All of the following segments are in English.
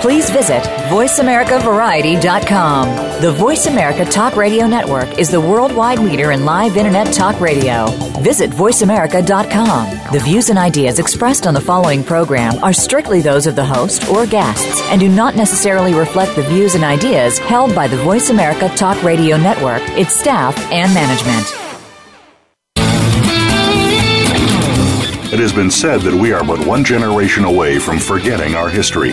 please visit VoiceAmericaVariety.com. The Voice America Talk Radio Network is the worldwide leader in live Internet talk radio. Visit VoiceAmerica.com. The views and ideas expressed on the following program are strictly those of the host or guests and do not necessarily reflect the views and ideas held by the Voice America Talk Radio Network, its staff, and management management. It has been said that we are but one generation away from forgetting our history.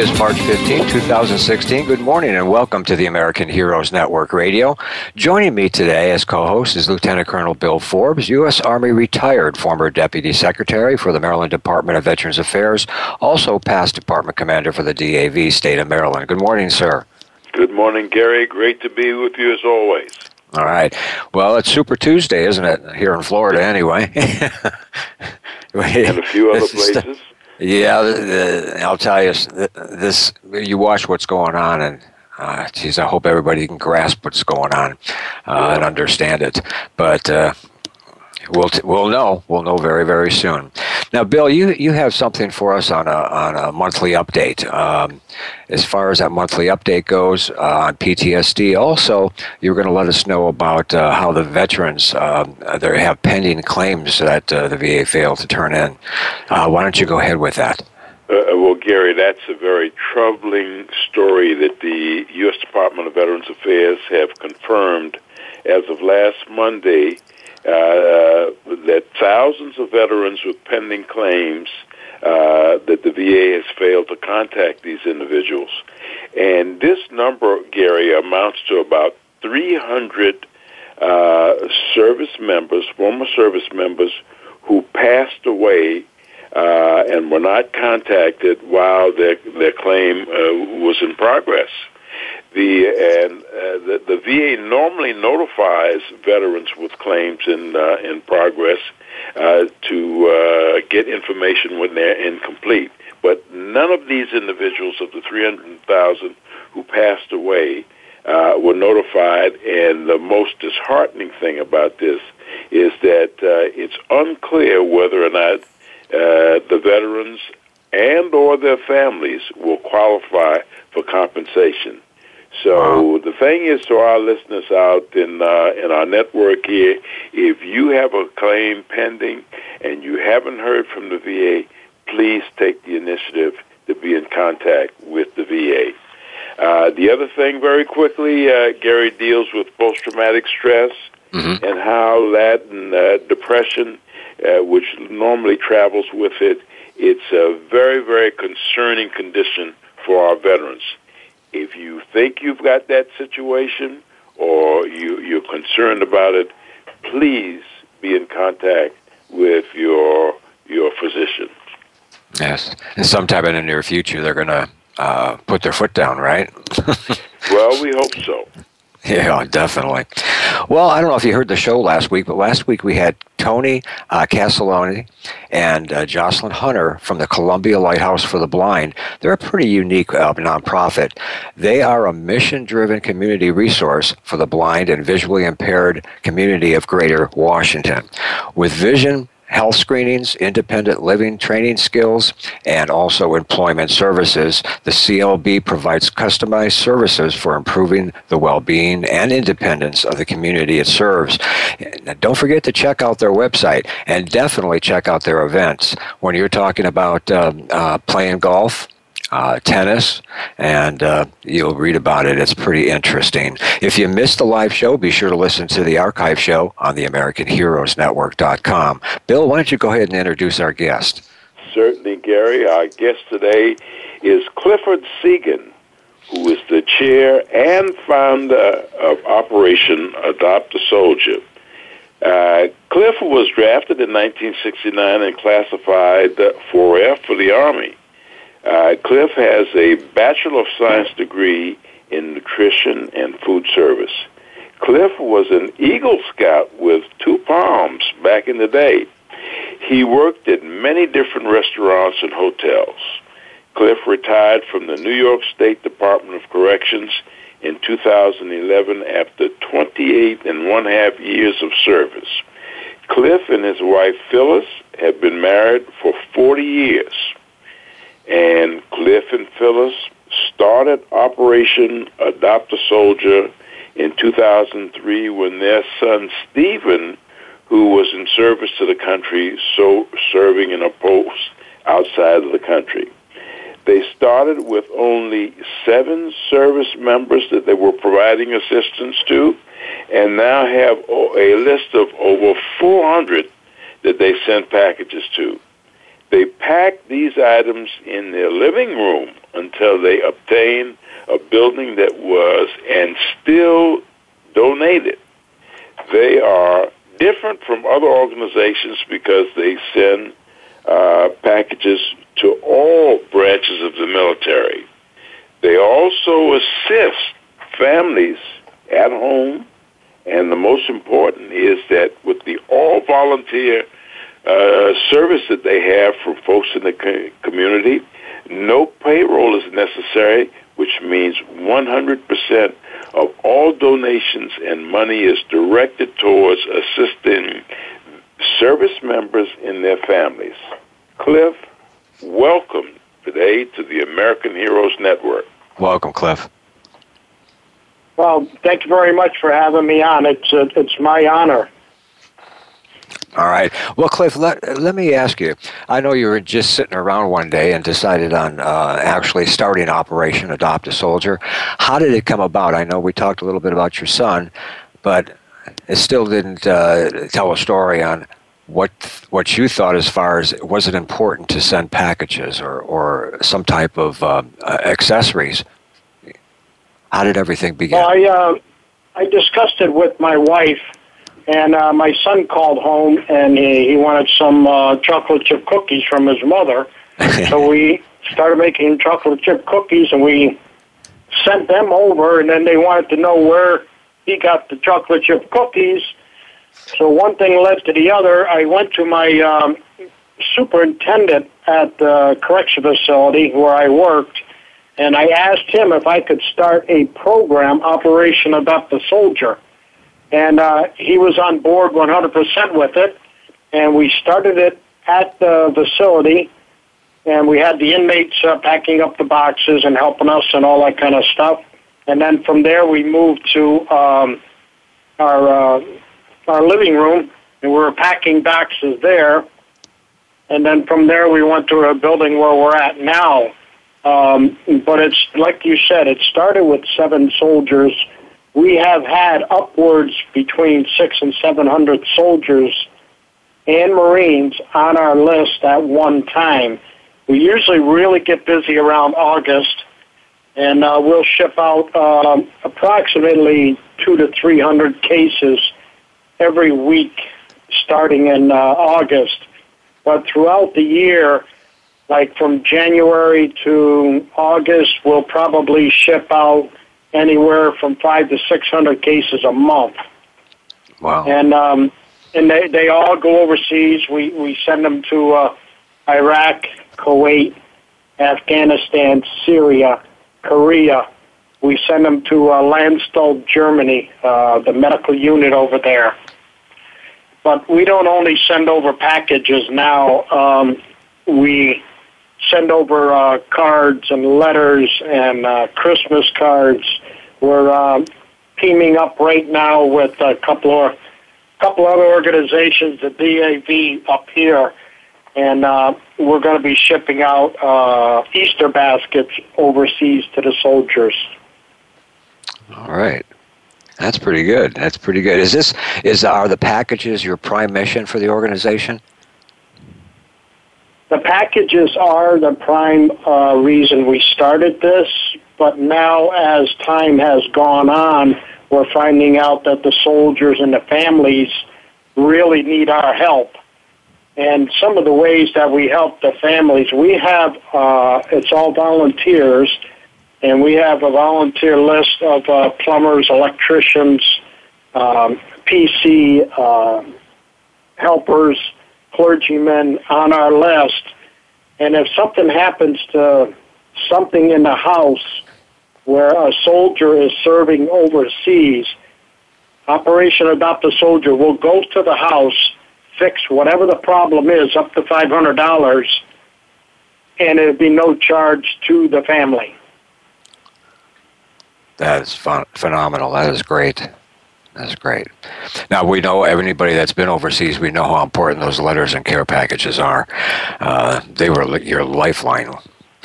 Is March 15, 2016. Good morning and welcome to the American Heroes Network Radio. Joining me today as co host is Lieutenant Colonel Bill Forbes, U.S. Army retired former Deputy Secretary for the Maryland Department of Veterans Affairs, also past Department Commander for the DAV State of Maryland. Good morning, sir. Good morning, Gary. Great to be with you as always. All right. Well, it's Super Tuesday, isn't it? Here in Florida, anyway. and a few other places. Yeah, the, I'll tell you this. You watch what's going on, and uh, geez, I hope everybody can grasp what's going on uh, and understand it. But uh, We'll t- we'll know. We'll know very very soon. Now, Bill, you, you have something for us on a on a monthly update. Um, as far as that monthly update goes uh, on PTSD, also you're going to let us know about uh, how the veterans uh, they have pending claims that uh, the VA failed to turn in. Uh, why don't you go ahead with that? Uh, well, Gary, that's a very troubling story that the U.S. Department of Veterans Affairs have confirmed as of last Monday uh, that thousands of veterans with pending claims uh, that the VA has failed to contact these individuals. And this number, Gary, amounts to about 300 uh, service members, former service members, who passed away uh, and were not contacted while their their claim uh, was in progress. The and uh, the, the VA normally notifies veterans with claims in uh, in progress uh, to uh, get information when they're incomplete. But none of these individuals of the 300,000 who passed away uh, were notified. And the most disheartening thing about this is that uh, it's unclear whether or not the veterans and or their families will qualify for compensation. So wow. the thing is to our listeners out in uh, in our network here, if you have a claim pending and you haven't heard from the VA, please take the initiative to be in contact with the VA. Uh, the other thing, very quickly, uh, Gary deals with post-traumatic stress mm-hmm. and how that and uh, depression, uh, which normally travels with it, it's a very, very concerning condition for our veterans if you think you've got that situation or you, you're concerned about it, please be in contact with your your physician. Yes, and sometime in the near future, they're going to uh, put their foot down, right? well, we hope so. Yeah, definitely. Well, I don't know if you heard the show last week, but last week we had Tony uh, Castelloni and uh, Jocelyn Hunter from the Columbia Lighthouse for the Blind. They're a pretty unique uh, nonprofit. They are a mission driven community resource for the blind and visually impaired community of Greater Washington. With vision health screenings, independent living training skills, and also employment services. The CLB provides customized services for improving the well being and independence of the community it serves. Now, don't forget to check out their website and definitely check out their events. When you're talking about um, uh, playing golf, uh, tennis, and uh, you'll read about it. It's pretty interesting. If you missed the live show, be sure to listen to the archive show on the AmericanHeroesNetwork.com. Bill, why don't you go ahead and introduce our guest? Certainly, Gary. Our guest today is Clifford Segan, who is the chair and founder of Operation Adopt a Soldier. Uh, Cliff was drafted in 1969 and classified 4F for the Army. Uh, Cliff has a Bachelor of Science degree in nutrition and food service. Cliff was an Eagle Scout with two palms back in the day. He worked at many different restaurants and hotels. Cliff retired from the New York State Department of Corrections in 2011 after 28 and one half years of service. Cliff and his wife Phyllis have been married for 40 years. And Cliff and Phyllis started Operation Adopt a Soldier in 2003 when their son Stephen, who was in service to the country, so serving in a post outside of the country. They started with only seven service members that they were providing assistance to, and now have a list of over 400 that they send packages to. They pack these items in their living room until they obtain a building that was and still donated. They are different from other organizations because they send uh, packages to all branches of the military. They also assist families at home, and the most important is that with the all volunteer uh, service that they have for folks in the co- community, no payroll is necessary, which means 100% of all donations and money is directed towards assisting service members and their families. Cliff, welcome today to the American Heroes Network. Welcome, Cliff. Well, thank you very much for having me on. It's uh, it's my honor. All right. Well, Cliff, let, let me ask you. I know you were just sitting around one day and decided on uh, actually starting Operation Adopt a Soldier. How did it come about? I know we talked a little bit about your son, but it still didn't uh, tell a story on what what you thought as far as was it important to send packages or, or some type of um, uh, accessories? How did everything begin? Well, I, uh, I discussed it with my wife and uh, my son called home and he, he wanted some uh, chocolate chip cookies from his mother. so we started making chocolate chip cookies and we sent them over and then they wanted to know where he got the chocolate chip cookies. So one thing led to the other. I went to my um, superintendent at the correction facility where I worked and I asked him if I could start a program, Operation Adopt a Soldier and uh, he was on board 100% with it. And we started it at the facility, and we had the inmates uh, packing up the boxes and helping us and all that kind of stuff. And then from there, we moved to um, our uh, our living room, and we were packing boxes there. And then from there, we went to a building where we're at now. Um, but it's like you said, it started with seven soldiers we have had upwards between six and seven hundred soldiers and Marines on our list at one time. We usually really get busy around August, and uh, we'll ship out um, approximately two to three hundred cases every week, starting in uh, August. But throughout the year, like from January to August, we'll probably ship out anywhere from five to six hundred cases a month. Wow! And um, and they they all go overseas. We we send them to uh, Iraq, Kuwait, Afghanistan, Syria, Korea. We send them to uh, Landstuhl, Germany, uh, the medical unit over there. But we don't only send over packages now. Um, we send over uh, cards and letters and uh, Christmas cards. We're uh, teaming up right now with a couple of couple other organizations, the DAV up here, and uh, we're going to be shipping out uh, Easter baskets overseas to the soldiers. All right. That's pretty good. That's pretty good. Is this is are the packages your prime mission for the organization? The packages are the prime uh, reason we started this, but now as time has gone on, we're finding out that the soldiers and the families really need our help. And some of the ways that we help the families, we have, uh, it's all volunteers, and we have a volunteer list of uh, plumbers, electricians, um, PC uh, helpers, clergymen on our list. And if something happens to something in the house where a soldier is serving overseas, Operation Adopt a Soldier will go to the house, fix whatever the problem is, up to $500, and it'll be no charge to the family. That is fun, phenomenal. That is great. That's great. Now we know anybody that's been overseas. We know how important those letters and care packages are. Uh, they were your lifeline.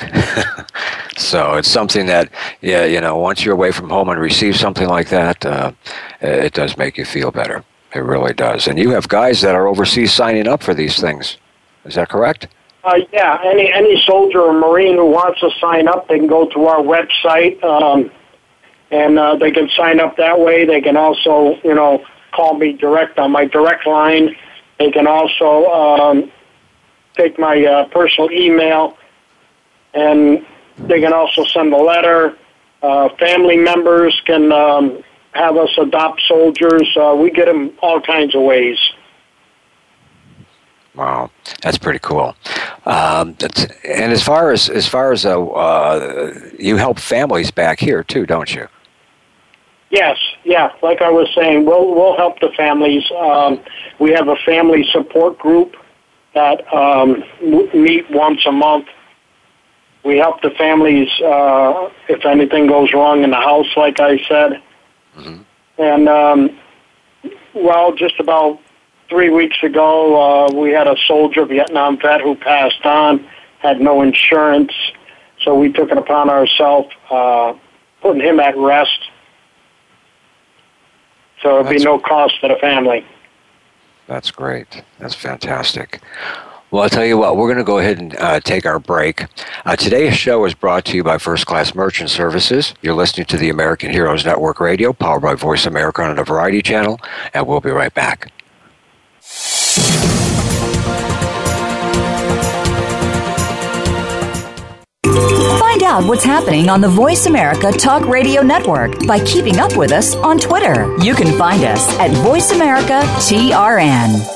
so it's something that, yeah, you know, once you're away from home and receive something like that, uh, it does make you feel better. It really does. And you have guys that are overseas signing up for these things. Is that correct? Uh, yeah, any any soldier or marine who wants to sign up, they can go to our website. Um, and uh, they can sign up that way. They can also, you know, call me direct on my direct line. They can also um, take my uh, personal email, and they can also send a letter. Uh, family members can um, have us adopt soldiers. Uh, we get them all kinds of ways. Wow, that's pretty cool. Um, and as far as as far as uh, uh, you help families back here too, don't you? Yes, yeah. Like I was saying, we'll we'll help the families. Um, we have a family support group that um, meet once a month. We help the families uh, if anything goes wrong in the house, like I said. Mm-hmm. And um, well, just about three weeks ago, uh, we had a soldier, Vietnam vet, who passed on, had no insurance, so we took it upon ourselves, uh, putting him at rest so it'll be no cost to the family. That's great. That's fantastic. Well, I'll tell you what, we're going to go ahead and uh, take our break. Uh, today's show is brought to you by First Class Merchant Services. You're listening to the American Heroes Network Radio, powered by Voice America on the Variety Channel, and we'll be right back. Find out what's happening on the Voice America Talk Radio Network by keeping up with us on Twitter. You can find us at Voice America TRN.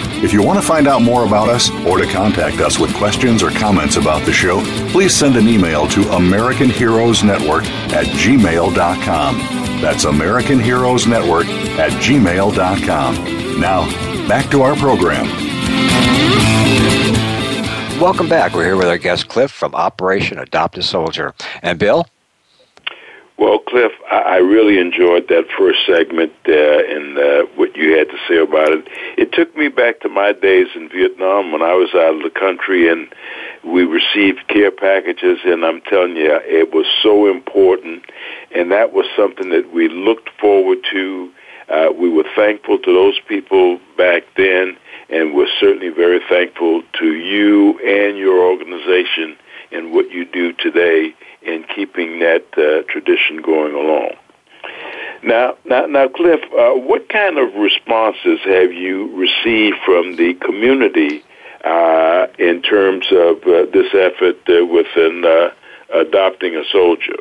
If you want to find out more about us or to contact us with questions or comments about the show, please send an email to American Heroes Network at gmail.com. That's American Heroes Network at gmail.com. Now, back to our program. Welcome back. We're here with our guest Cliff from Operation Adopt a Soldier. And Bill? Well, Cliff, I, really enjoyed that first segment uh, and uh, what you had to say about it. It took me back to my days in Vietnam when I was out of the country and we received care packages, and I'm telling you, it was so important, and that was something that we looked forward to. Uh, we were thankful to those people back then, and we're certainly very thankful to you and your organization and what you do today in keeping that uh, tradition going along. Now, now, now, Cliff, uh, what kind of responses have you received from the community uh, in terms of uh, this effort uh, within uh, adopting a soldier?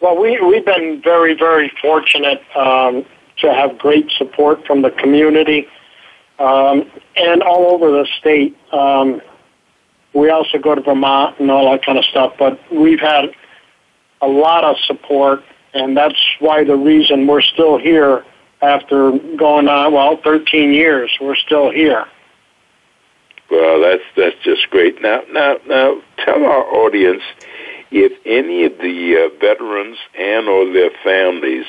Well, we we've been very very fortunate um, to have great support from the community um, and all over the state. Um, we also go to Vermont and all that kind of stuff, but we've had a lot of support, and that's why the reason we're still here after going on well 13 years. We're still here. Well, that's that's just great. Now, now, now, tell our audience if any of the uh, veterans and or their families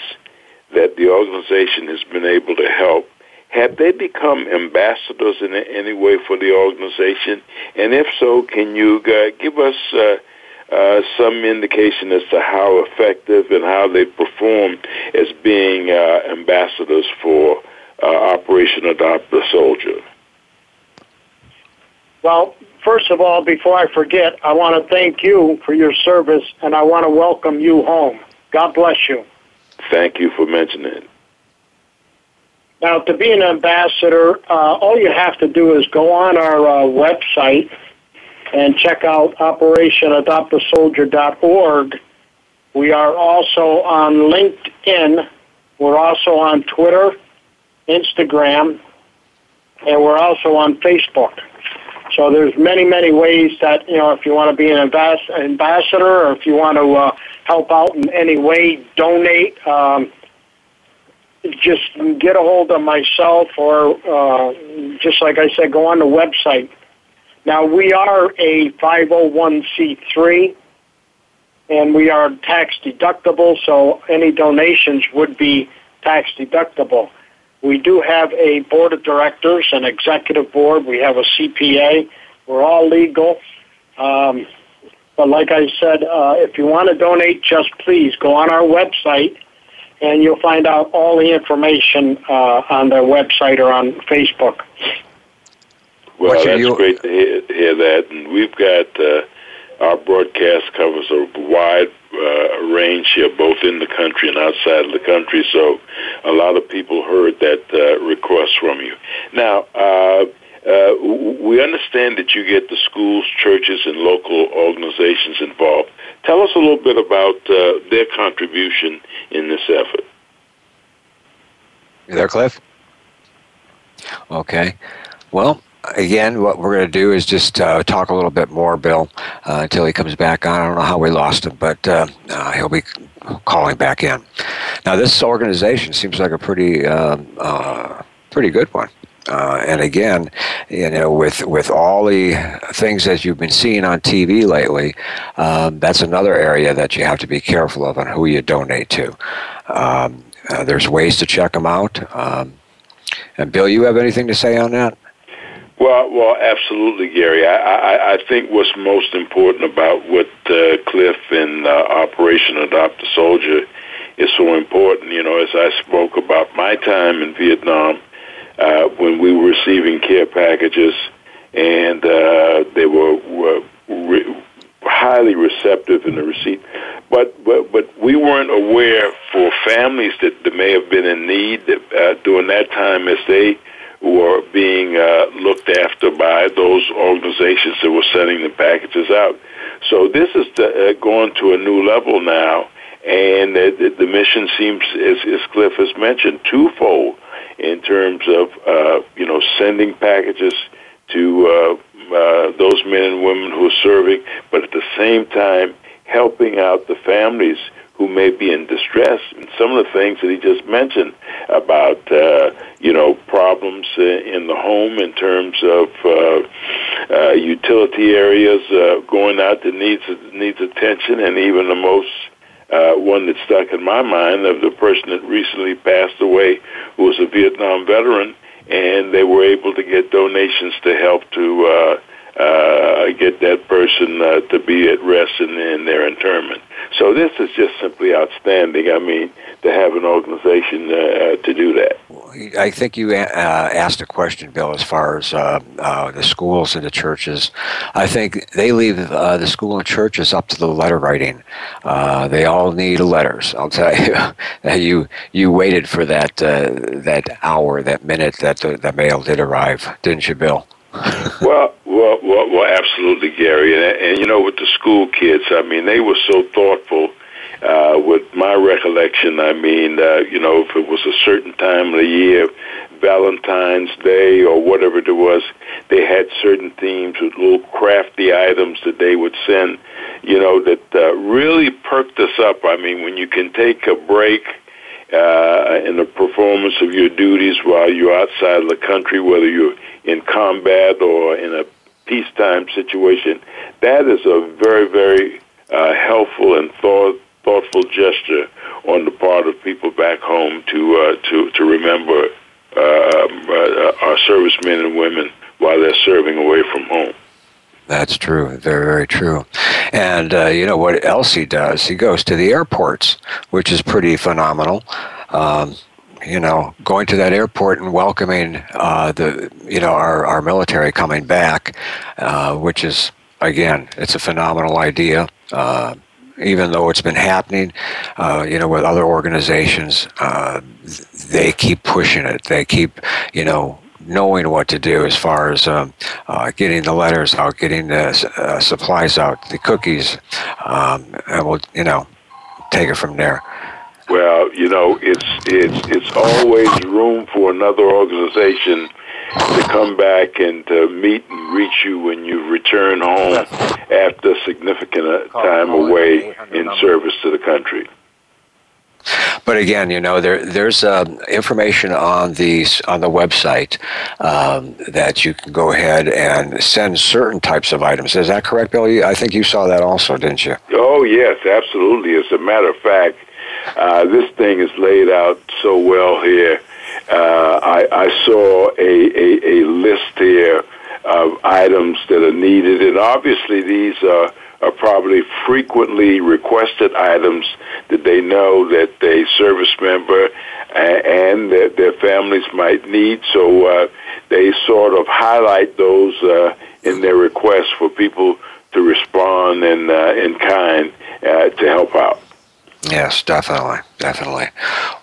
that the organization has been able to help have they become ambassadors in any way for the organization? And if so, can you uh, give us uh, uh, some indication as to how effective and how they perform as being uh, ambassadors for uh, Operation Adopt a Soldier? Well, first of all, before I forget, I want to thank you for your service and I want to welcome you home. God bless you. Thank you for mentioning it. Now, to be an ambassador, uh, all you have to do is go on our uh, website and check out OperationAdoptASoldier.org. We are also on LinkedIn. We're also on Twitter, Instagram, and we're also on Facebook. So there's many, many ways that, you know, if you want to be an ambas- ambassador or if you want to uh, help out in any way, donate, um, just get a hold of myself or uh, just like I said, go on the website. Now we are a 501c3 and we are tax deductible, so any donations would be tax deductible. We do have a board of directors, an executive board. We have a CPA. We're all legal. Um, but like I said, uh, if you want to donate, just please go on our website and you'll find out all the information uh, on their website or on Facebook. Well, that's you... great to hear, hear, that. And we've got uh, our broadcast covers a wide uh, range here, both in the country and outside of the country. So a lot of people heard that uh, request from you. Now, uh, we understand that you get the schools, churches, and local organizations involved. Tell us a little bit about uh, their contribution in this effort. You there, Cliff? Okay. Well, again, what we're going to do is just uh, talk a little bit more, Bill, uh, until he comes back on. I don't know how we lost him, but uh, he'll be calling back in. Now, this organization seems like a pretty, um, pretty good one. Uh, and again, you know, with with all the things that you've been seeing on TV lately, um, that's another area that you have to be careful of on who you donate to. Um, uh, there's ways to check them out. Um, and Bill, you have anything to say on that? Well, well, absolutely, Gary. I, I, I think what's most important about what uh, Cliff and uh, Operation Adopt a Soldier is so important. You know, as I spoke about my time in Vietnam, uh, when we were receiving care packages, and uh, they were, were re- highly receptive in the receipt. But, but but we weren't aware for families that, that may have been in need uh, during that time as they were being uh, looked after by those organizations that were sending the packages out. So this is uh, going to a new level now, and the, the mission seems, as, as Cliff has mentioned, twofold in terms of uh, you know sending packages to uh, uh, those men and women who are serving, but at the same time helping out the families who may be in distress. And some of the things that he just mentioned about uh, you know problems uh, in the home in terms of uh, uh, utility areas uh, going out that needs needs attention, and even the most uh, one that stuck in my mind of the person that recently passed away, who was a Vietnam veteran, and they were able to get donations to help to uh, uh, get that person uh, to be at rest in, in their interment. So this is just simply outstanding. I mean, to have an organization uh, to do that. I think you uh, asked a question, Bill, as far as uh, uh, the schools and the churches. I think they leave uh, the school and churches up to the letter writing. Uh, they all need letters. I'll tell you. you you waited for that uh, that hour, that minute that the, the mail did arrive, didn't you, Bill? well, well, well, well, absolutely, Gary. And, and you know, with the school kids, I mean, they were so thoughtful. Uh, with my recollection, I mean, uh, you know, if it was a certain time of the year, Valentine's Day or whatever it was, they had certain themes with little crafty items that they would send, you know, that uh, really perked us up. I mean, when you can take a break uh, in the performance of your duties while you're outside of the country, whether you're in combat or in a peacetime situation, that is a very, very uh, helpful and thought, thoughtful gesture on the part of people back home to uh, to to remember uh, uh, our servicemen and women while they're serving away from home. That's true. Very, very true. And uh, you know what else he does? He goes to the airports, which is pretty phenomenal. Um, you know, going to that airport and welcoming uh, the, you know, our, our military coming back, uh, which is, again, it's a phenomenal idea. Even though it's been happening, uh, you know, with other organizations, uh, they keep pushing it. They keep, you know, knowing what to do as far as um, uh, getting the letters out, getting the uh, supplies out, the cookies, um, and we'll, you know, take it from there. Well, you know, it's it's it's always room for another organization to come back and to meet and reach you when you return home after a significant time away in service to the country. But again, you know, there there's uh, information on the on the website um, that you can go ahead and send certain types of items. Is that correct, Bill? I think you saw that also, didn't you? Oh yes, absolutely. As a matter of fact, uh, this thing is laid out so well here. Uh, I, I, saw a, a, a, list here of items that are needed, and obviously these are, are probably frequently requested items that they know that a service member and their, their families might need. So uh, they sort of highlight those uh, in their requests for people to respond in, uh, in kind uh, to help out. Yes, definitely, definitely.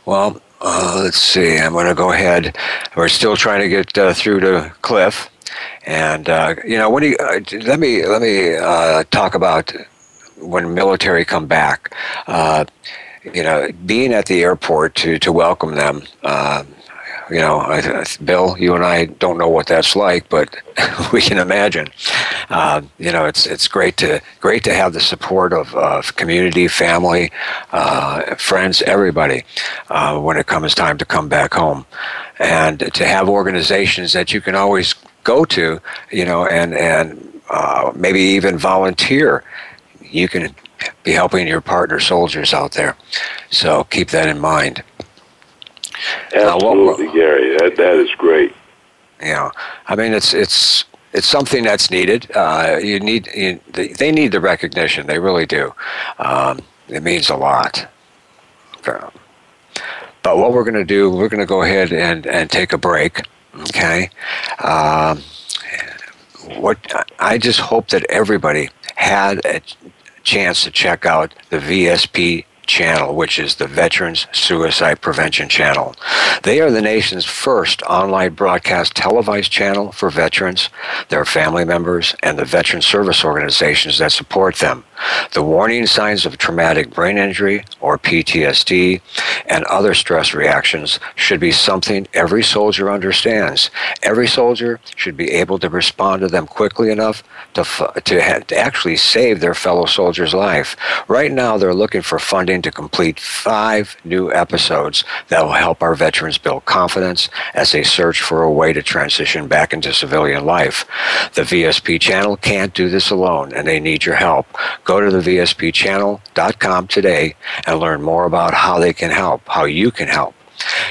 Well, uh, let's see. I'm going to go ahead. We're still trying to get uh, through to Cliff, and uh, you know, when you uh, let me let me uh, talk about when military come back. Uh, you know, being at the airport to to welcome them you know, I, Bill, you and I don't know what that's like, but we can imagine. Uh, you know, it's it's great to great to have the support of, of community, family, uh, friends, everybody uh, when it comes time to come back home, and to have organizations that you can always go to, you know, and and uh, maybe even volunteer. You can be helping your partner soldiers out there, so keep that in mind. Absolutely, Gary. That that is great. Yeah, I mean it's it's it's something that's needed. Uh, you need you, they need the recognition. They really do. Um, it means a lot. But what we're going to do, we're going to go ahead and, and take a break. Okay. Um, what I just hope that everybody had a chance to check out the VSP channel, which is the Veterans Suicide Prevention Channel. They are the nation's first online broadcast televised channel for veterans, their family members, and the veteran service organizations that support them. The warning signs of traumatic brain injury or PTSD and other stress reactions should be something every soldier understands. Every soldier should be able to respond to them quickly enough to, to, to actually save their fellow soldier's life. Right now, they're looking for funding to complete five new episodes that will help our veterans build confidence as they search for a way to transition back into civilian life. The VSP channel can't do this alone, and they need your help. Go to the VSPchannel.com today and learn more about how they can help, how you can help.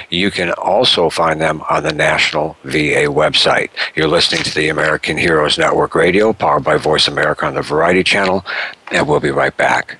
You can also find them on the National VA website. You're listening to the American Heroes Network Radio, powered by Voice America on the Variety Channel, and we'll be right back.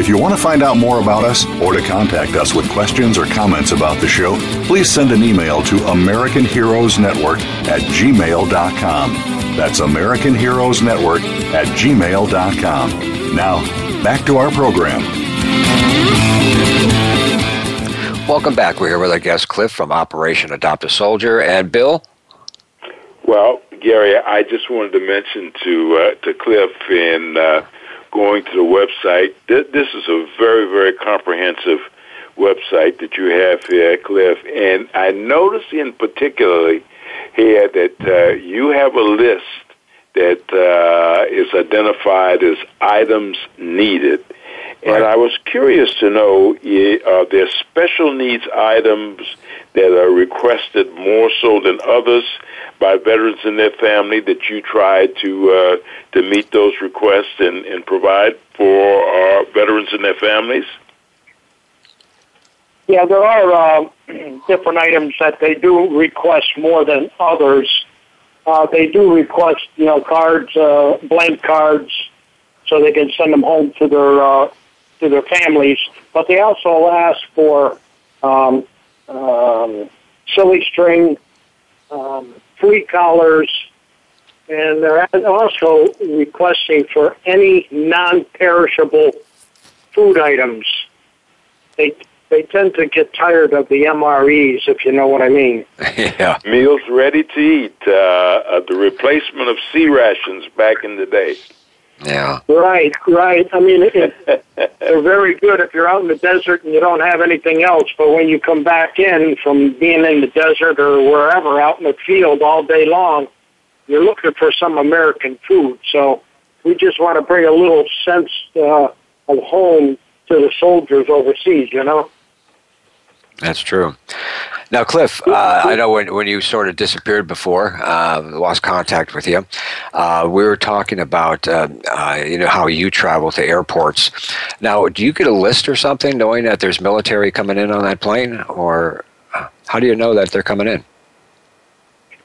If you want to find out more about us or to contact us with questions or comments about the show, please send an email to American Heroes Network at gmail.com. That's American Heroes Network at gmail.com. Now, back to our program. Welcome back. We're here with our guest Cliff from Operation Adopt a Soldier and Bill. Well, Gary, I just wanted to mention to uh, to Cliff in uh, going to the website. This is a very, very comprehensive website that you have here, Cliff. And I noticed in particularly here that uh, you have a list that uh, is identified as items needed. And I was curious to know, are there special needs items that are requested more so than others by veterans and their family that you try to uh, to meet those requests and, and provide for our veterans and their families? Yeah, there are uh, different items that they do request more than others. Uh, they do request, you know, cards, uh, blank cards, so they can send them home to their uh, to their families. But they also ask for um, um, silly string, um, flea collars, and they're also requesting for any non-perishable food items. They they tend to get tired of the MREs, if you know what I mean. yeah. Meals ready to eat, uh, uh, the replacement of C rations back in the day. Yeah. Right, right. I mean, it, they're very good if you're out in the desert and you don't have anything else. But when you come back in from being in the desert or wherever out in the field all day long, you're looking for some American food. So we just want to bring a little sense uh, of home to the soldiers overseas, you know? That's true. Now, Cliff, uh, I know when, when you sort of disappeared before, uh, lost contact with you, uh, we were talking about uh, uh, you know how you travel to airports. Now, do you get a list or something, knowing that there's military coming in on that plane, or uh, how do you know that they're coming in?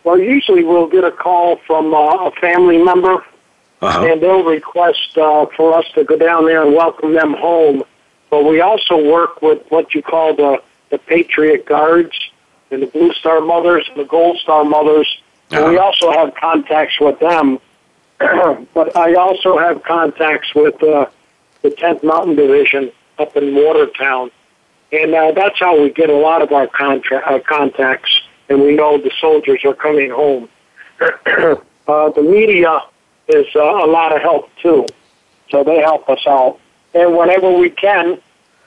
Well, usually we'll get a call from a family member, Uh-huh. and they'll request for us to go down there and welcome them home. But we also work with what you call the the Patriot Guards and the Blue Star Mothers and the Gold Star Mothers. And we also have contacts with them. but I also have contacts with uh, the 10th Mountain Division up in Watertown. And uh, that's how we get a lot of our contra- uh, contacts, and we know the soldiers are coming home. uh, the media is uh, a lot of help, too. So they help us out. And whenever we can,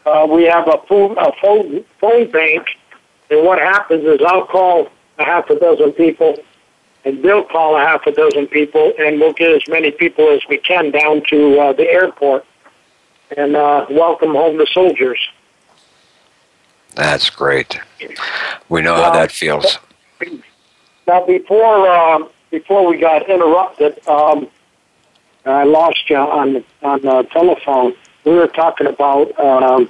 uh, we have a phone, a phone phone bank, and what happens is I'll call a half a dozen people, and they'll call a half a dozen people, and we'll get as many people as we can down to uh, the airport and uh, welcome home the soldiers. That's great. We know how that feels. Now, before uh, before we got interrupted, um, I lost you on on the telephone. We were talking about um,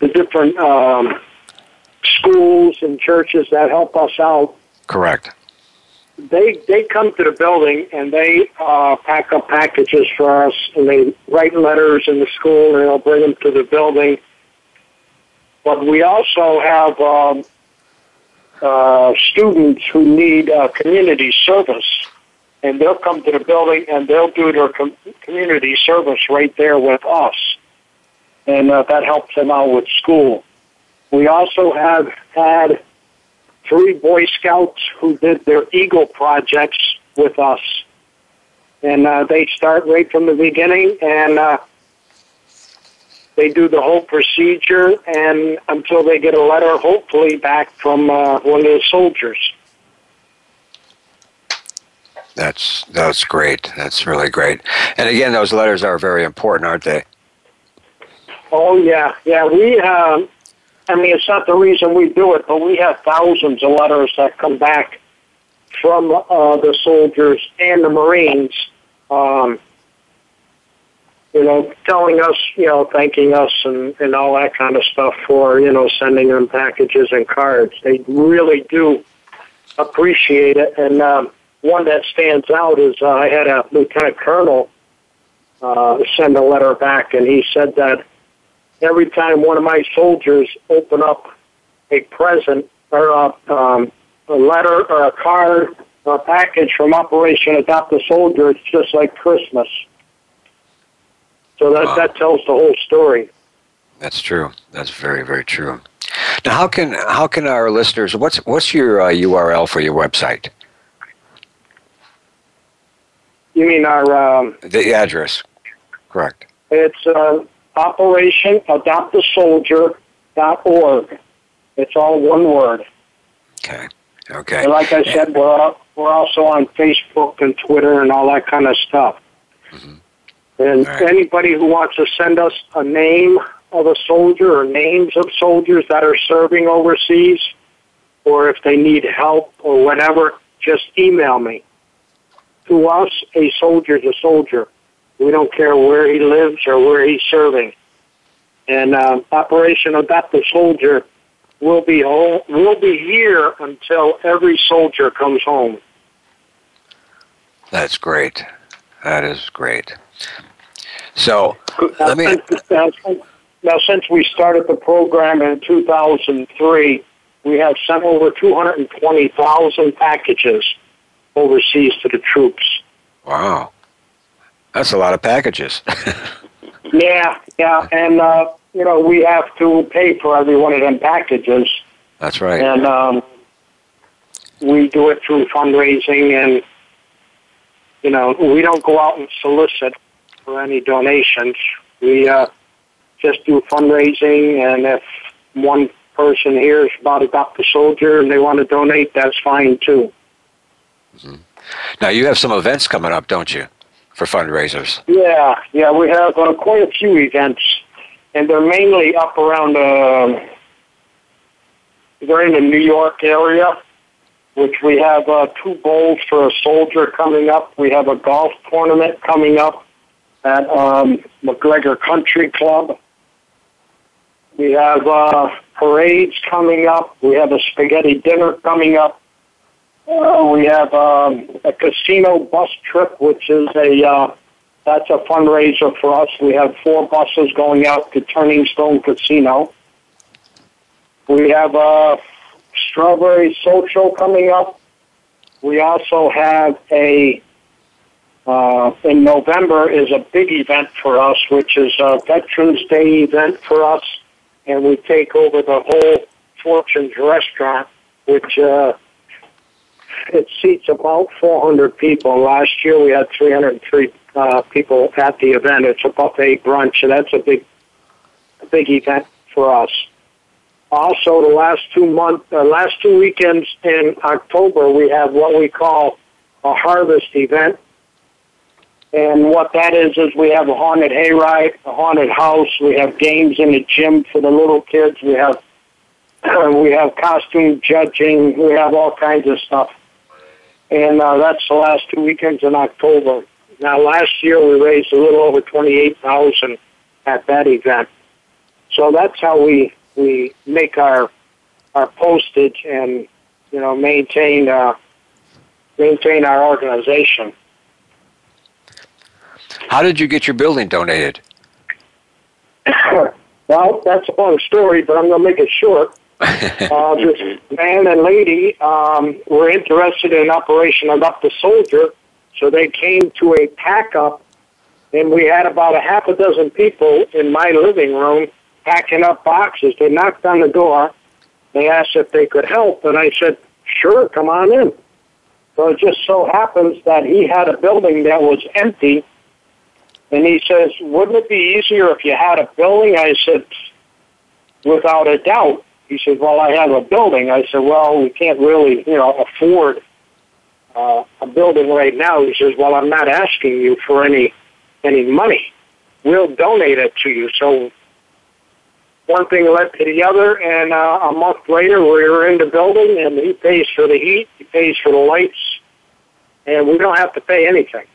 the different um, schools and churches that help us out. Correct. They they come to the building and they uh, pack up packages for us, and they write letters in the school, and they'll bring them to the building. But we also have um, uh, students who need uh, community service, and they'll come to the building and they'll do their com- community service right there with us, and uh, that helps them out with school. We also have had three Boy Scouts who did their Eagle projects with us, and uh, they start right from the beginning and. Uh, they do the whole procedure and until they get a letter, hopefully back from uh, one of the soldiers. That's that's great. That's really great. And again, those letters are very important, aren't they? Oh yeah, yeah. We, uh, I mean, it's not the reason we do it, but we have thousands of letters that come back from uh, the soldiers and the Marines. Um, you know, telling us, you know, thanking us and, and all that kind of stuff for, you know, sending them packages and cards. They really do appreciate it. And um, one that stands out is uh, I had a lieutenant colonel uh, send a letter back, and he said that every time one of my soldiers open up a present or a, um, a letter or a card or a package from Operation Adopt a Soldier, it's just like Christmas. So that, wow. that tells the whole story. That's true. That's very, very true. Now, how can how can our listeners? What's what's your uh, URL for your website? You mean our um, the address? Correct. It's uh, Operation Adopt a Soldier dot org. It's all one word. Okay. Okay. And like I said, we're we're also on Facebook and Twitter and all that kind of stuff. Mm-hmm. And right. anybody who wants to send us a name of a soldier or names of soldiers that are serving overseas, or if they need help or whatever, just email me. To us, a soldier's a soldier. We don't care where he lives or where he's serving. And uh, Operation Adopt a Soldier will be home, will be here until every soldier comes home. That's great. That is great. So let me. Now, since we started the program in 2003, we have sent over 220,000 packages overseas to the troops. Wow, that's a lot of packages. yeah, yeah, and uh, you know we have to pay for every one of them packages. That's right. And um, we do it through fundraising, and you know we don't go out and solicit for any donations. We uh, just do fundraising, and if one person hears about Adopt a Soldier and they want to donate, that's fine too. Mm-hmm. Now, you have some events coming up, don't you, for fundraisers? Yeah, yeah, we have uh, quite a few events, and they're mainly up around. Uh, they're in the New York area, which we have uh, two bowls for a soldier coming up. We have a golf tournament coming up at um, McGregor Country Club. We have uh, parades coming up. We have a spaghetti dinner coming up. Uh, we have um, a casino bus trip, which is a uh, that's a fundraiser for us. We have four buses going out to Turning Stone Casino. We have a strawberry social coming up. We also have a uh, in November is a big event for us, which is a Veterans Day event for us, and we take over the whole Fortune's restaurant, which uh, it seats about 400 people. Last year we had 303 uh, people at the event. It's a buffet brunch, and that's a big, a big event for us. Also, the last two month, uh, last two weekends in October, we have what we call a harvest event. And what that is is we have a haunted hayride, a haunted house. We have games in the gym for the little kids. We have we have costume judging. We have all kinds of stuff. And uh, that's the last two weekends in October. Now, last year we raised a little over twenty-eight thousand at that event. So that's how we we make our our postage and you know maintain uh, maintain our organization. How did you get your building donated? well, that's a long story, but I'm going to make it short. uh, this man and lady um, were interested in Operation Adopt a Soldier, so they came to a pack up, and we had about a half a dozen people in my living room packing up boxes. They knocked on the door. They asked if they could help, and I said, sure, come on in. So it just so happens that he had a building that was empty, and he says, wouldn't it be easier if you had a building? I said, without a doubt. He said, well, I have a building. I said, well, we can't really, you know, afford uh, a building right now. He says, well, I'm not asking you for any any money. We'll donate it to you. So one thing led to the other, and uh, a month later, we were in the building, and he pays for the heat, he pays for the lights, and we don't have to pay anything.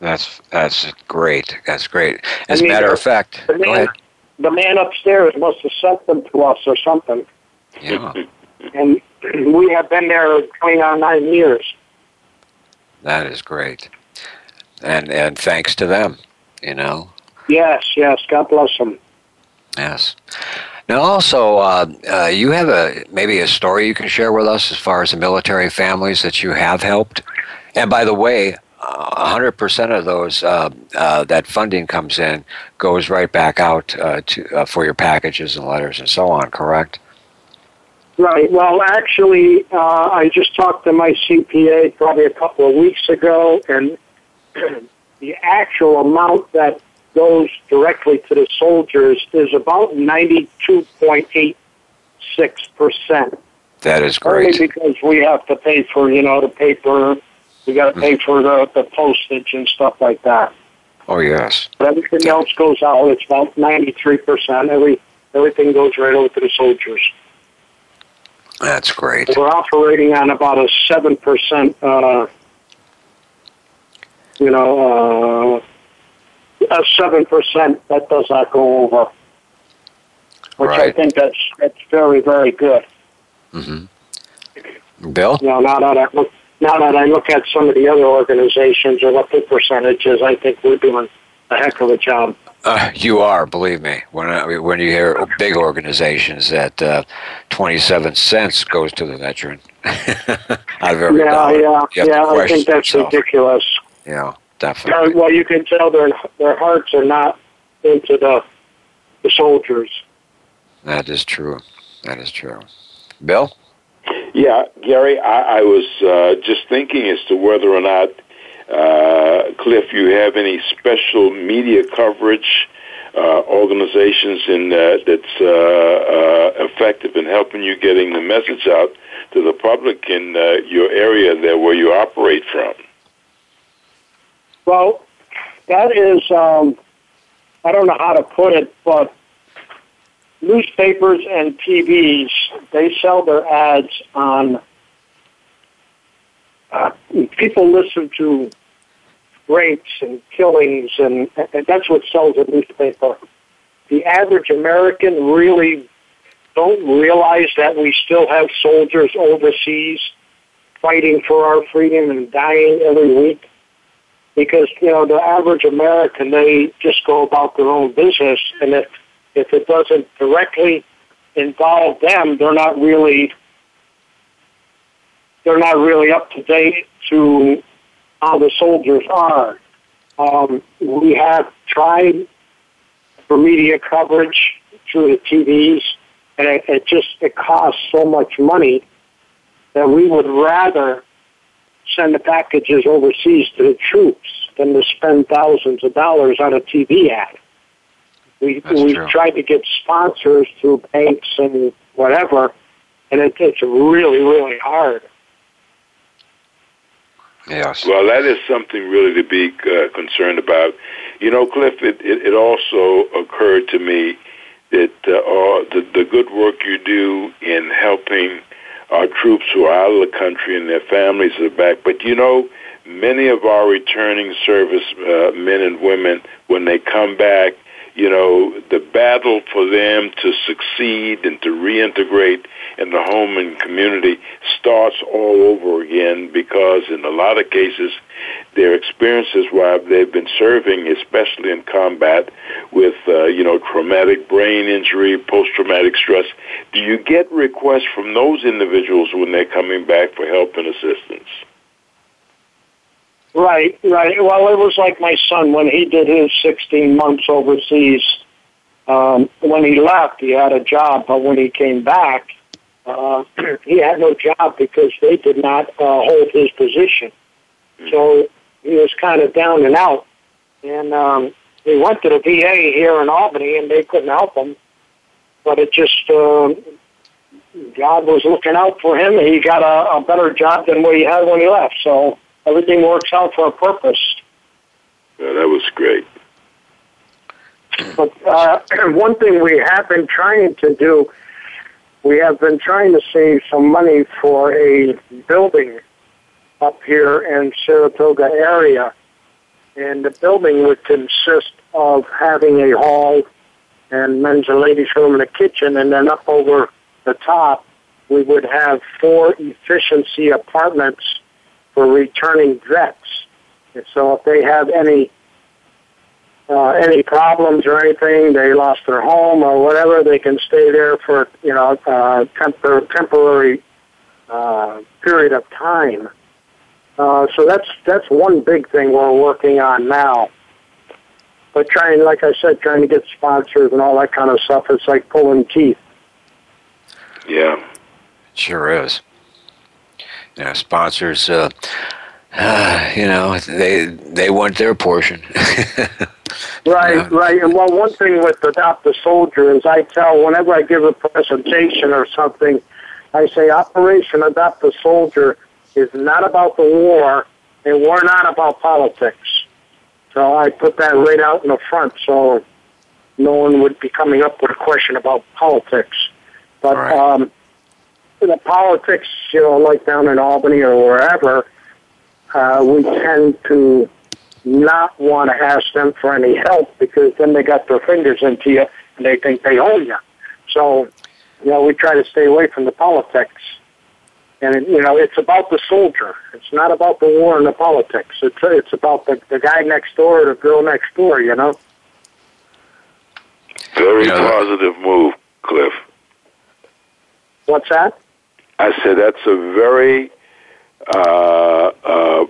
That's that's great. That's great. As a matter of fact, the man, the man upstairs must have sent them to us or something. Yeah. and we have been there going on nine years. That is great, and and thanks to them, you know. Yes, yes. God bless them. Yes. Now, also, uh, uh, you have a maybe a story you can share with us as far as the military families that you have helped. And by the way, hundred percent of those uh, uh, that funding comes in goes right back out uh, to uh, for your packages and letters and so on. Correct? Right. Well, actually, uh, I just talked to my CPA probably a couple of weeks ago, and the actual amount that goes directly to the soldiers is about ninety-two point eight six percent. That is great. Only because we have to pay for you know the paper we got to pay for the, the postage and stuff like that. Oh yes. But everything else goes out. It's about ninety three percent. Every everything goes right over to the soldiers. That's great. We're operating on about a seven percent. Uh, you know, uh, a seven percent that does not go over, which right. I think that's that's very very good. Mm-hmm. Bill. You know, now that now that I look at some of the other organizations or what the percentages, I think we're doing a heck of a job. Uh, you are, believe me. When I, when you hear big organizations that uh, twenty seven cents goes to the veteran out of every yeah, dollar, yeah, yeah. I think that's yourself. ridiculous. Yeah, definitely. Uh, well, you can tell their their hearts are not into the the soldiers. That is true. That is true. Bill. Yeah, Gary, I, I was uh, just thinking as to whether or not, uh, Cliff, you have any special media coverage, uh, organizations in that that's uh, uh, effective in helping you getting the message out to the public in uh, your area there where you operate from. Well, that is, um, I don't know how to put it, but newspapers and TVs, they sell their ads on, uh, people listen to rapes and killings, and, and that's what sells a newspaper. The average American really don't realize that we still have soldiers overseas fighting for our freedom and dying every week. Because, you know, the average American, they just go about their own business, and if if it doesn't directly involve them, they're not really they're not really up to date to how the soldiers are. Um, we have tried for media coverage through the TVs, and it, it just it costs so much money that we would rather send the packages overseas to the troops than to spend thousands of dollars on a TV ad. We That's we true. tried to get sponsors through banks and whatever, and it, it's really, really hard. Yes. Well, that is something really to be uh, concerned about. You know, Cliff, it, it, it also occurred to me that uh, all the, the good work you do in helping our troops who are out of the country and their families are back. But you know, many of our returning service uh, men and women, when they come back, you know, the battle for them to succeed and to reintegrate in the home and community starts all over again because in a lot of cases their experiences while they've been serving, especially in combat with, uh, you know, traumatic brain injury, post-traumatic stress, do you get requests from those individuals when they're coming back for help and assistance? Right, right. Well, it was like my son when he did his 16 months overseas. Um, when he left, he had a job, but when he came back, uh, he had no job because they did not uh, hold his position. So he was kind of down and out. And um, he went to the VA here in Albany, and they couldn't help him. But it just uh, God was looking out for him. He got a, a better job than what he had when he left. So everything works out for a purpose. Yeah, that was great. But uh, one thing we have been trying to do, we have been trying to save some money for a building up here in Saratoga area. And the building would consist of having a hall and men's and ladies' room and a kitchen, and then up over the top, we would have four efficiency apartments for returning vets. And so if they have any uh, any problems or anything, they lost their home or whatever, they can stay there for you know uh, tempor- temporary uh, period of time. Uh, so that's that's one big thing we're working on now. But trying, like I said, trying to get sponsors and all that kind of stuff, it's like pulling teeth. Yeah, sure is. Know, sponsors. Uh, uh, you know, they they want their portion. right, right. And well, one thing with Adopt a Soldier is I tell whenever I give a presentation or something, I say Operation Adopt a Soldier is not about the war, and we're not about politics. So I put that right out in the front, so no one would be coming up with a question about politics. But Right. um, the politics, you know, like down in Albany or wherever, uh, we tend to not want to ask them for any help because then they got their fingers into you and they think they own you. So, you know, we try to stay away from the politics. And, you know, it's about the soldier. It's not about the war and the politics. It's, it's about the, the guy next door or the girl next door, you know? very You know, positive move, Cliff. What's that? I said that's a very uh, uh,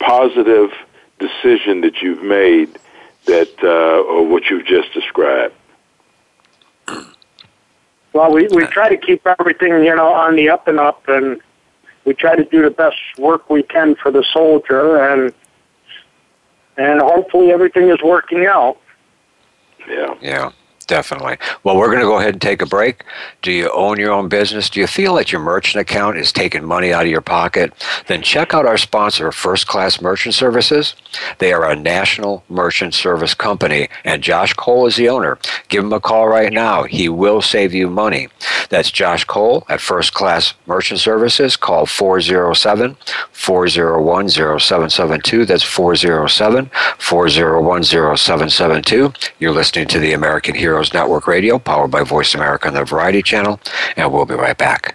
positive decision that you've made. That uh, or what you've just described. Well, we, we try to keep everything, you know, on the up and up, and we try to do the best work we can for the soldier, and and hopefully everything is working out. Yeah. Yeah, definitely. Well, we're going to go ahead and take a break. Do you own your own business? Do you feel that your merchant account is taking money out of your pocket? Then check out our sponsor, First Class Merchant Services. They are a national merchant service company, and Josh Cole is the owner. Give him a call right now. He will save you money. That's Josh Cole at First Class Merchant Services. Call 407 401 0772. That's 407 401 0772. You're listening to the American Heroes Network Radio, powered by Voice America on the Variety Channel, and we'll be right back.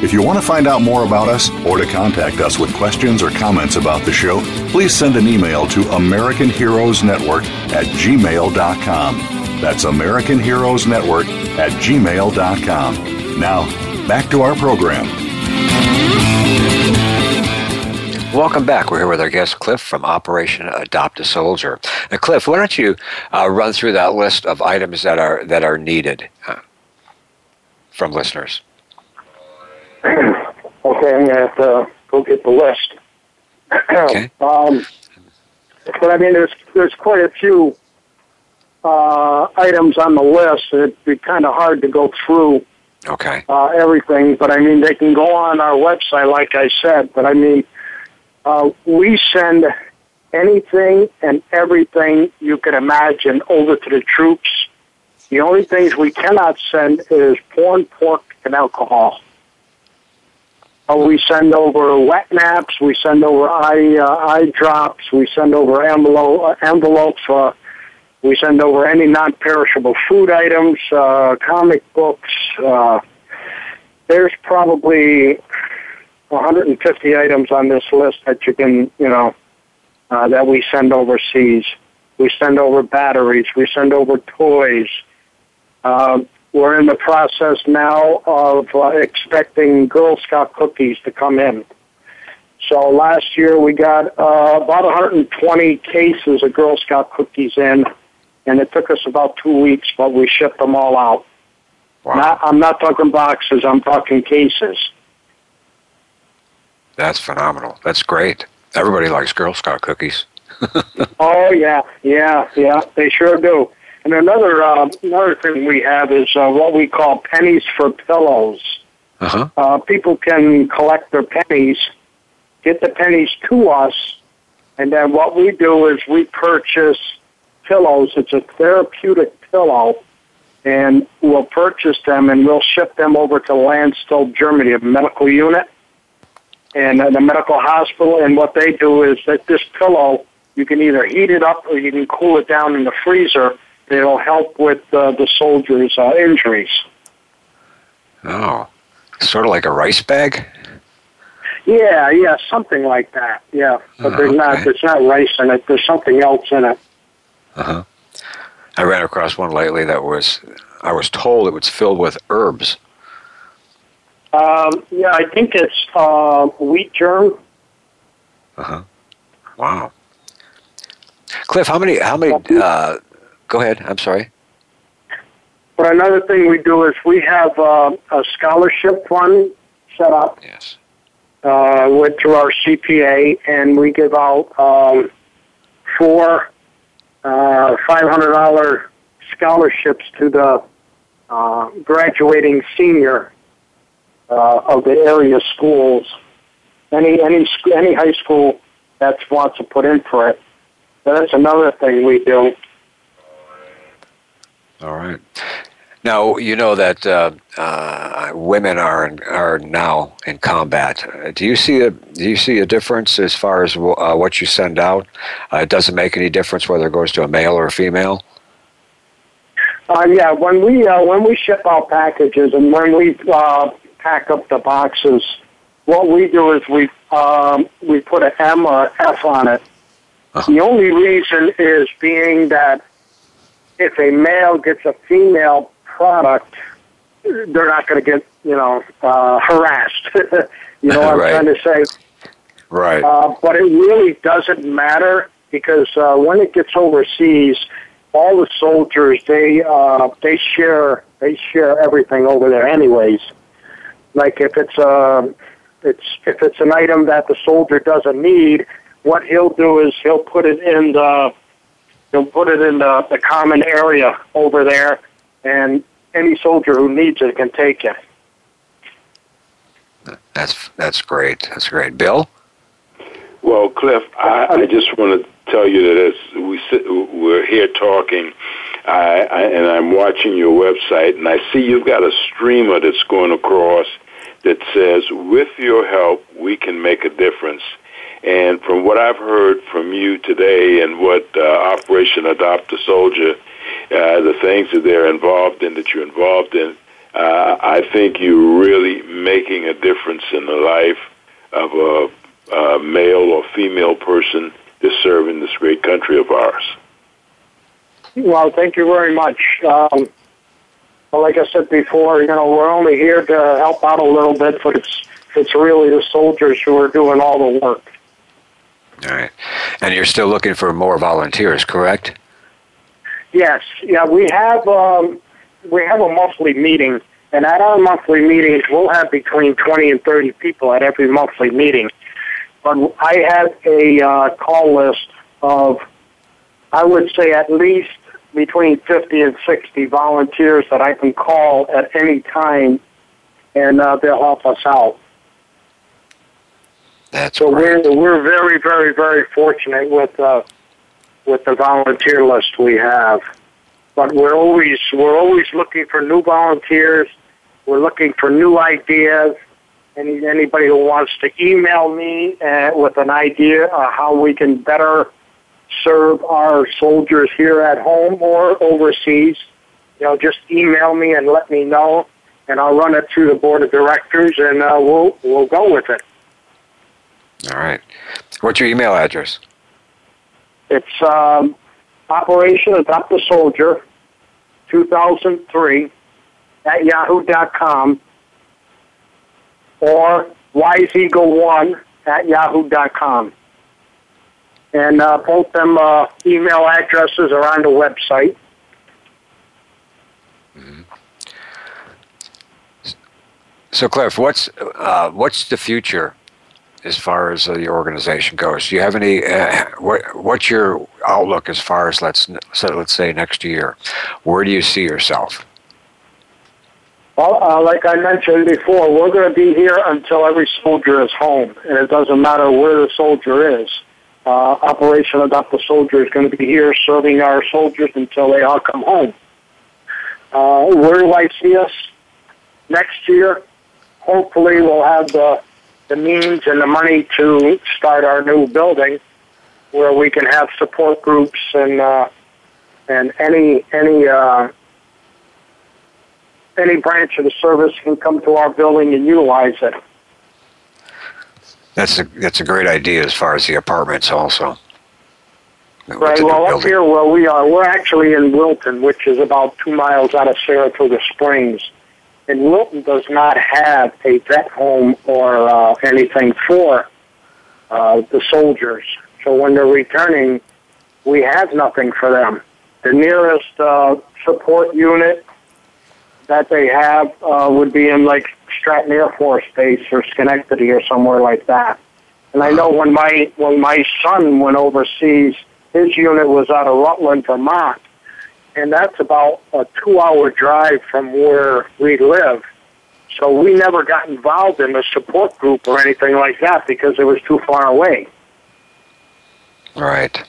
If you want to find out more about us or to contact us with questions or comments about the show, please send an email to American Heroes Network at gmail.com. That's American Heroes Network at gmail.com. Now, back to our program. Welcome back. We're here with our guest Cliff from Operation Adopt a Soldier. Now, Cliff, why don't you uh, run through that list of items that are that are needed uh, from listeners? okay, I'm gonna have to go get the list. Okay. um, but I mean, there's there's quite a few uh, items on the list. It'd be kind of hard to go through Okay. uh, everything, but I mean, they can go on our website, like I said. But I mean, uh, we send anything and everything you can imagine over to the troops. The only things we cannot send is porn, pork, and alcohol. Uh, we send over wet naps. We send over eye uh, eye drops. We send over envelope, uh, envelopes. Uh, we send over any non-perishable food items, uh, comic books. Uh, there's probably 150 items on this list that you can, you know, uh, that we send overseas. We send over batteries. We send over toys. Uh, we're in the process now of uh, expecting Girl Scout cookies to come in. So last year we got uh, about 120 cases of Girl Scout cookies in, and it took us about two weeks, but we shipped them all out. Wow. Not, I'm not talking boxes, I'm talking cases. That's phenomenal. That's great. Everybody likes Girl Scout cookies. Oh yeah, yeah, yeah, they sure do. And another uh, another thing we have is uh, what we call pennies for pillows. Uh-huh. Uh, people can collect their pennies, get the pennies to us, and then what we do is we purchase pillows. It's a therapeutic pillow, and we'll purchase them and we'll ship them over to Landstuhl, Germany, a medical unit and the medical hospital. And what they do is that this pillow, you can either heat it up or you can cool it down in the freezer. It'll help with uh, the soldiers' uh, injuries. Oh, sort of like a rice bag. Yeah, yeah, something like that. Yeah, but Oh, there's not okay. there's not rice in it. There's something else in it. Uh huh. I ran across one lately that was, I was told it was filled with herbs. Um, yeah, I think it's uh, wheat germ. Uh huh. Wow. Cliff, how many? How many? Uh, go ahead. I'm sorry. But another thing we do is we have uh, a scholarship fund set up Yes. uh, with through our CPA, and we give out um, four uh, five hundred dollar scholarships to the uh, graduating senior uh, of the area schools. Any any any high school that wants to put in for it. So that's another thing we do. All right. Now you know that uh, uh, women are in, are now in combat. Uh, do you see a do you see a difference as far as uh, what you send out? Uh, it doesn't make any difference whether it goes to a male or a female. Uh, yeah, when we when we ship out packages and when we pack up the boxes, what we do is we um, we put an M or F on it. Uh-huh. The only reason is being that if a male gets a female product, they're not going to get you know uh, harassed. you know what right. I'm trying to say? Right. Uh, but it really doesn't matter because uh, when it gets overseas, all the soldiers they uh, they share they share everything over there anyways. Like if it's a um, it's if it's an item that the soldier doesn't need, what he'll do is he'll put it in the he'll put it in the, the common area over there, and any soldier who needs it can take it. That's that's great. That's great, Bill. Well, Cliff, I, I just want to tell you that as we sit, we're here talking, I, I, and I'm watching your website, and I see you've got a streamer that's going across that says, "With your help, we can make a difference." And from what I've heard from you today, and what uh, Operation Adopt a Soldier, uh, the things that they're involved in, that you're involved in, uh, I think you're really making a difference in the life of a, a male or female person to serve in this great country of ours. Well, thank you very much. Um, well, like I said before, you know, we're only here to help out a little bit, but it's it's really the soldiers who are doing all the work. All right, and you're still looking for more volunteers, correct? Yes, yeah, we have um, we have a monthly meeting, and at our monthly meetings, we'll have between twenty and thirty people at every monthly meeting. But I have a uh, call list of, I would say, at least between 50 and 60 volunteers that I can call at any time, and uh, they'll help us out. That's so we're we're very very very fortunate with uh, with the volunteer list we have, but we're always we're always looking for new volunteers. We're looking for new ideas. Any anybody who wants to email me uh, with an idea of how we can better serve our soldiers here at home or overseas, you know, just email me and let me know, and I'll run it through the board of directors, and uh, we'll we'll go with it. All right. What's your email address? It's um, Operation Adopt a Soldier, 2003 at yahoo.com or wiseeagle1 at yahoo.com and uh, both them uh, email addresses are on the website. Mm-hmm. So, Cliff, what's uh, what's the future as far as uh, the organization goes? Do you have any? Uh, what, what's your outlook as far as let's so let's say next year? Where do you see yourself? Well, uh, like I mentioned before, we're going to be here until every soldier is home, and it doesn't matter where the soldier is uh, Operation Adopt a Soldier is going to be here serving our soldiers until they all come home. Uh, where do I see us next year? Hopefully, we'll have the the means and the money to start our new building, where we can have support groups and uh, and any any uh, any branch of the service can come to our building and utilize it. That's a that's a great idea as far as the apartments also. Right. Well, up here where we are, we're actually in Wilton, which is about two miles out of Saratoga Springs. And Wilton does not have a vet home or uh, anything for uh, the soldiers. So when they're returning, we have nothing for them. The nearest uh, support unit that they have uh, would be in like Stratton Air Force Base or Schenectady or somewhere like that. And I know when my when my son went overseas, his unit was out of Rutland, Vermont, and that's about a two-hour drive from where we live. So we never got involved in a support group or anything like that because it was too far away. Right.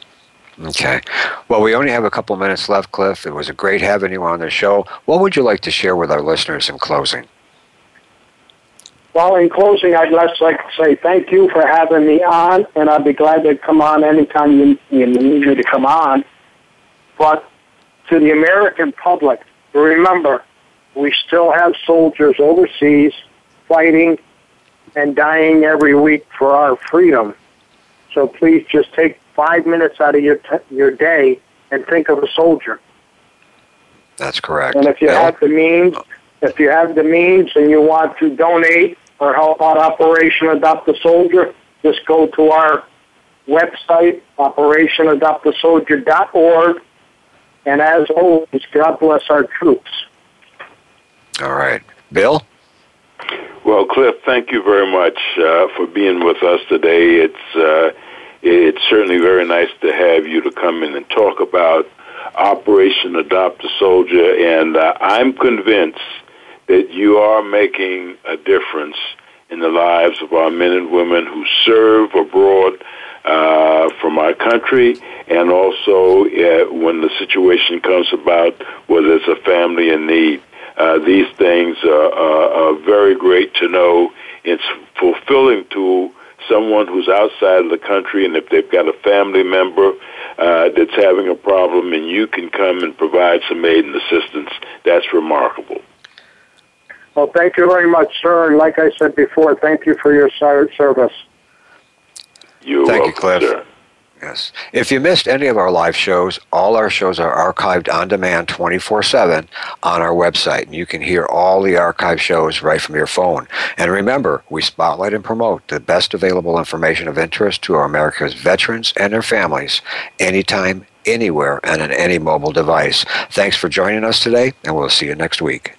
Okay. Well, we only have a couple minutes left, Cliff. It was a great having you on the show. What would you like to share with our listeners in closing? Well, in closing, I'd just like to say thank you for having me on, and I'd be glad to come on anytime you, you need me to come on. But to the American public, remember, we still have soldiers overseas fighting and dying every week for our freedom. So please just take five minutes out of your t- your day and think of a soldier. That's correct. And if you Bill? have the means, if you have the means and you want to donate or help out Operation Adopt a Soldier, just go to our website, operationadoptasoldier.org. And as always, God bless our troops. All right. Bill? Well, Cliff, thank you very much uh, for being with us today. It's uh, it's certainly very nice to have you to come in and talk about Operation Adopt a Soldier, and uh, I'm convinced that you are making a difference in the lives of our men and women who serve abroad uh, from our country, and also uh, when the situation comes about where there's a family in need. Uh, these things are, are, are very great to know. It's fulfilling to someone who's outside of the country, and if they've got a family member uh, that's having a problem, and you can come and provide some aid and assistance, that's remarkable. Well, thank you very much, sir. And like I said before, thank you for your service. You're Thank you, Cliff. sir. Yes. If you missed any of our live shows, all our shows are archived on demand 24 7 on our website. And you can hear all the archive shows right from your phone. And remember, we spotlight and promote the best available information of interest to our America's veterans and their families anytime, anywhere, and on any mobile device. Thanks for joining us today, and we'll see you next week.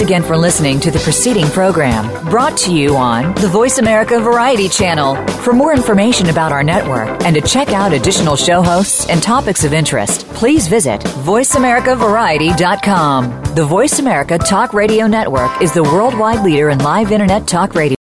Thanks again for listening to the preceding program brought to you on the Voice America Variety Channel. For more information about our network and to check out additional show hosts and topics of interest, please visit VoiceAmericaVariety.com. The Voice America Talk Radio Network is the worldwide leader in live Internet talk radio.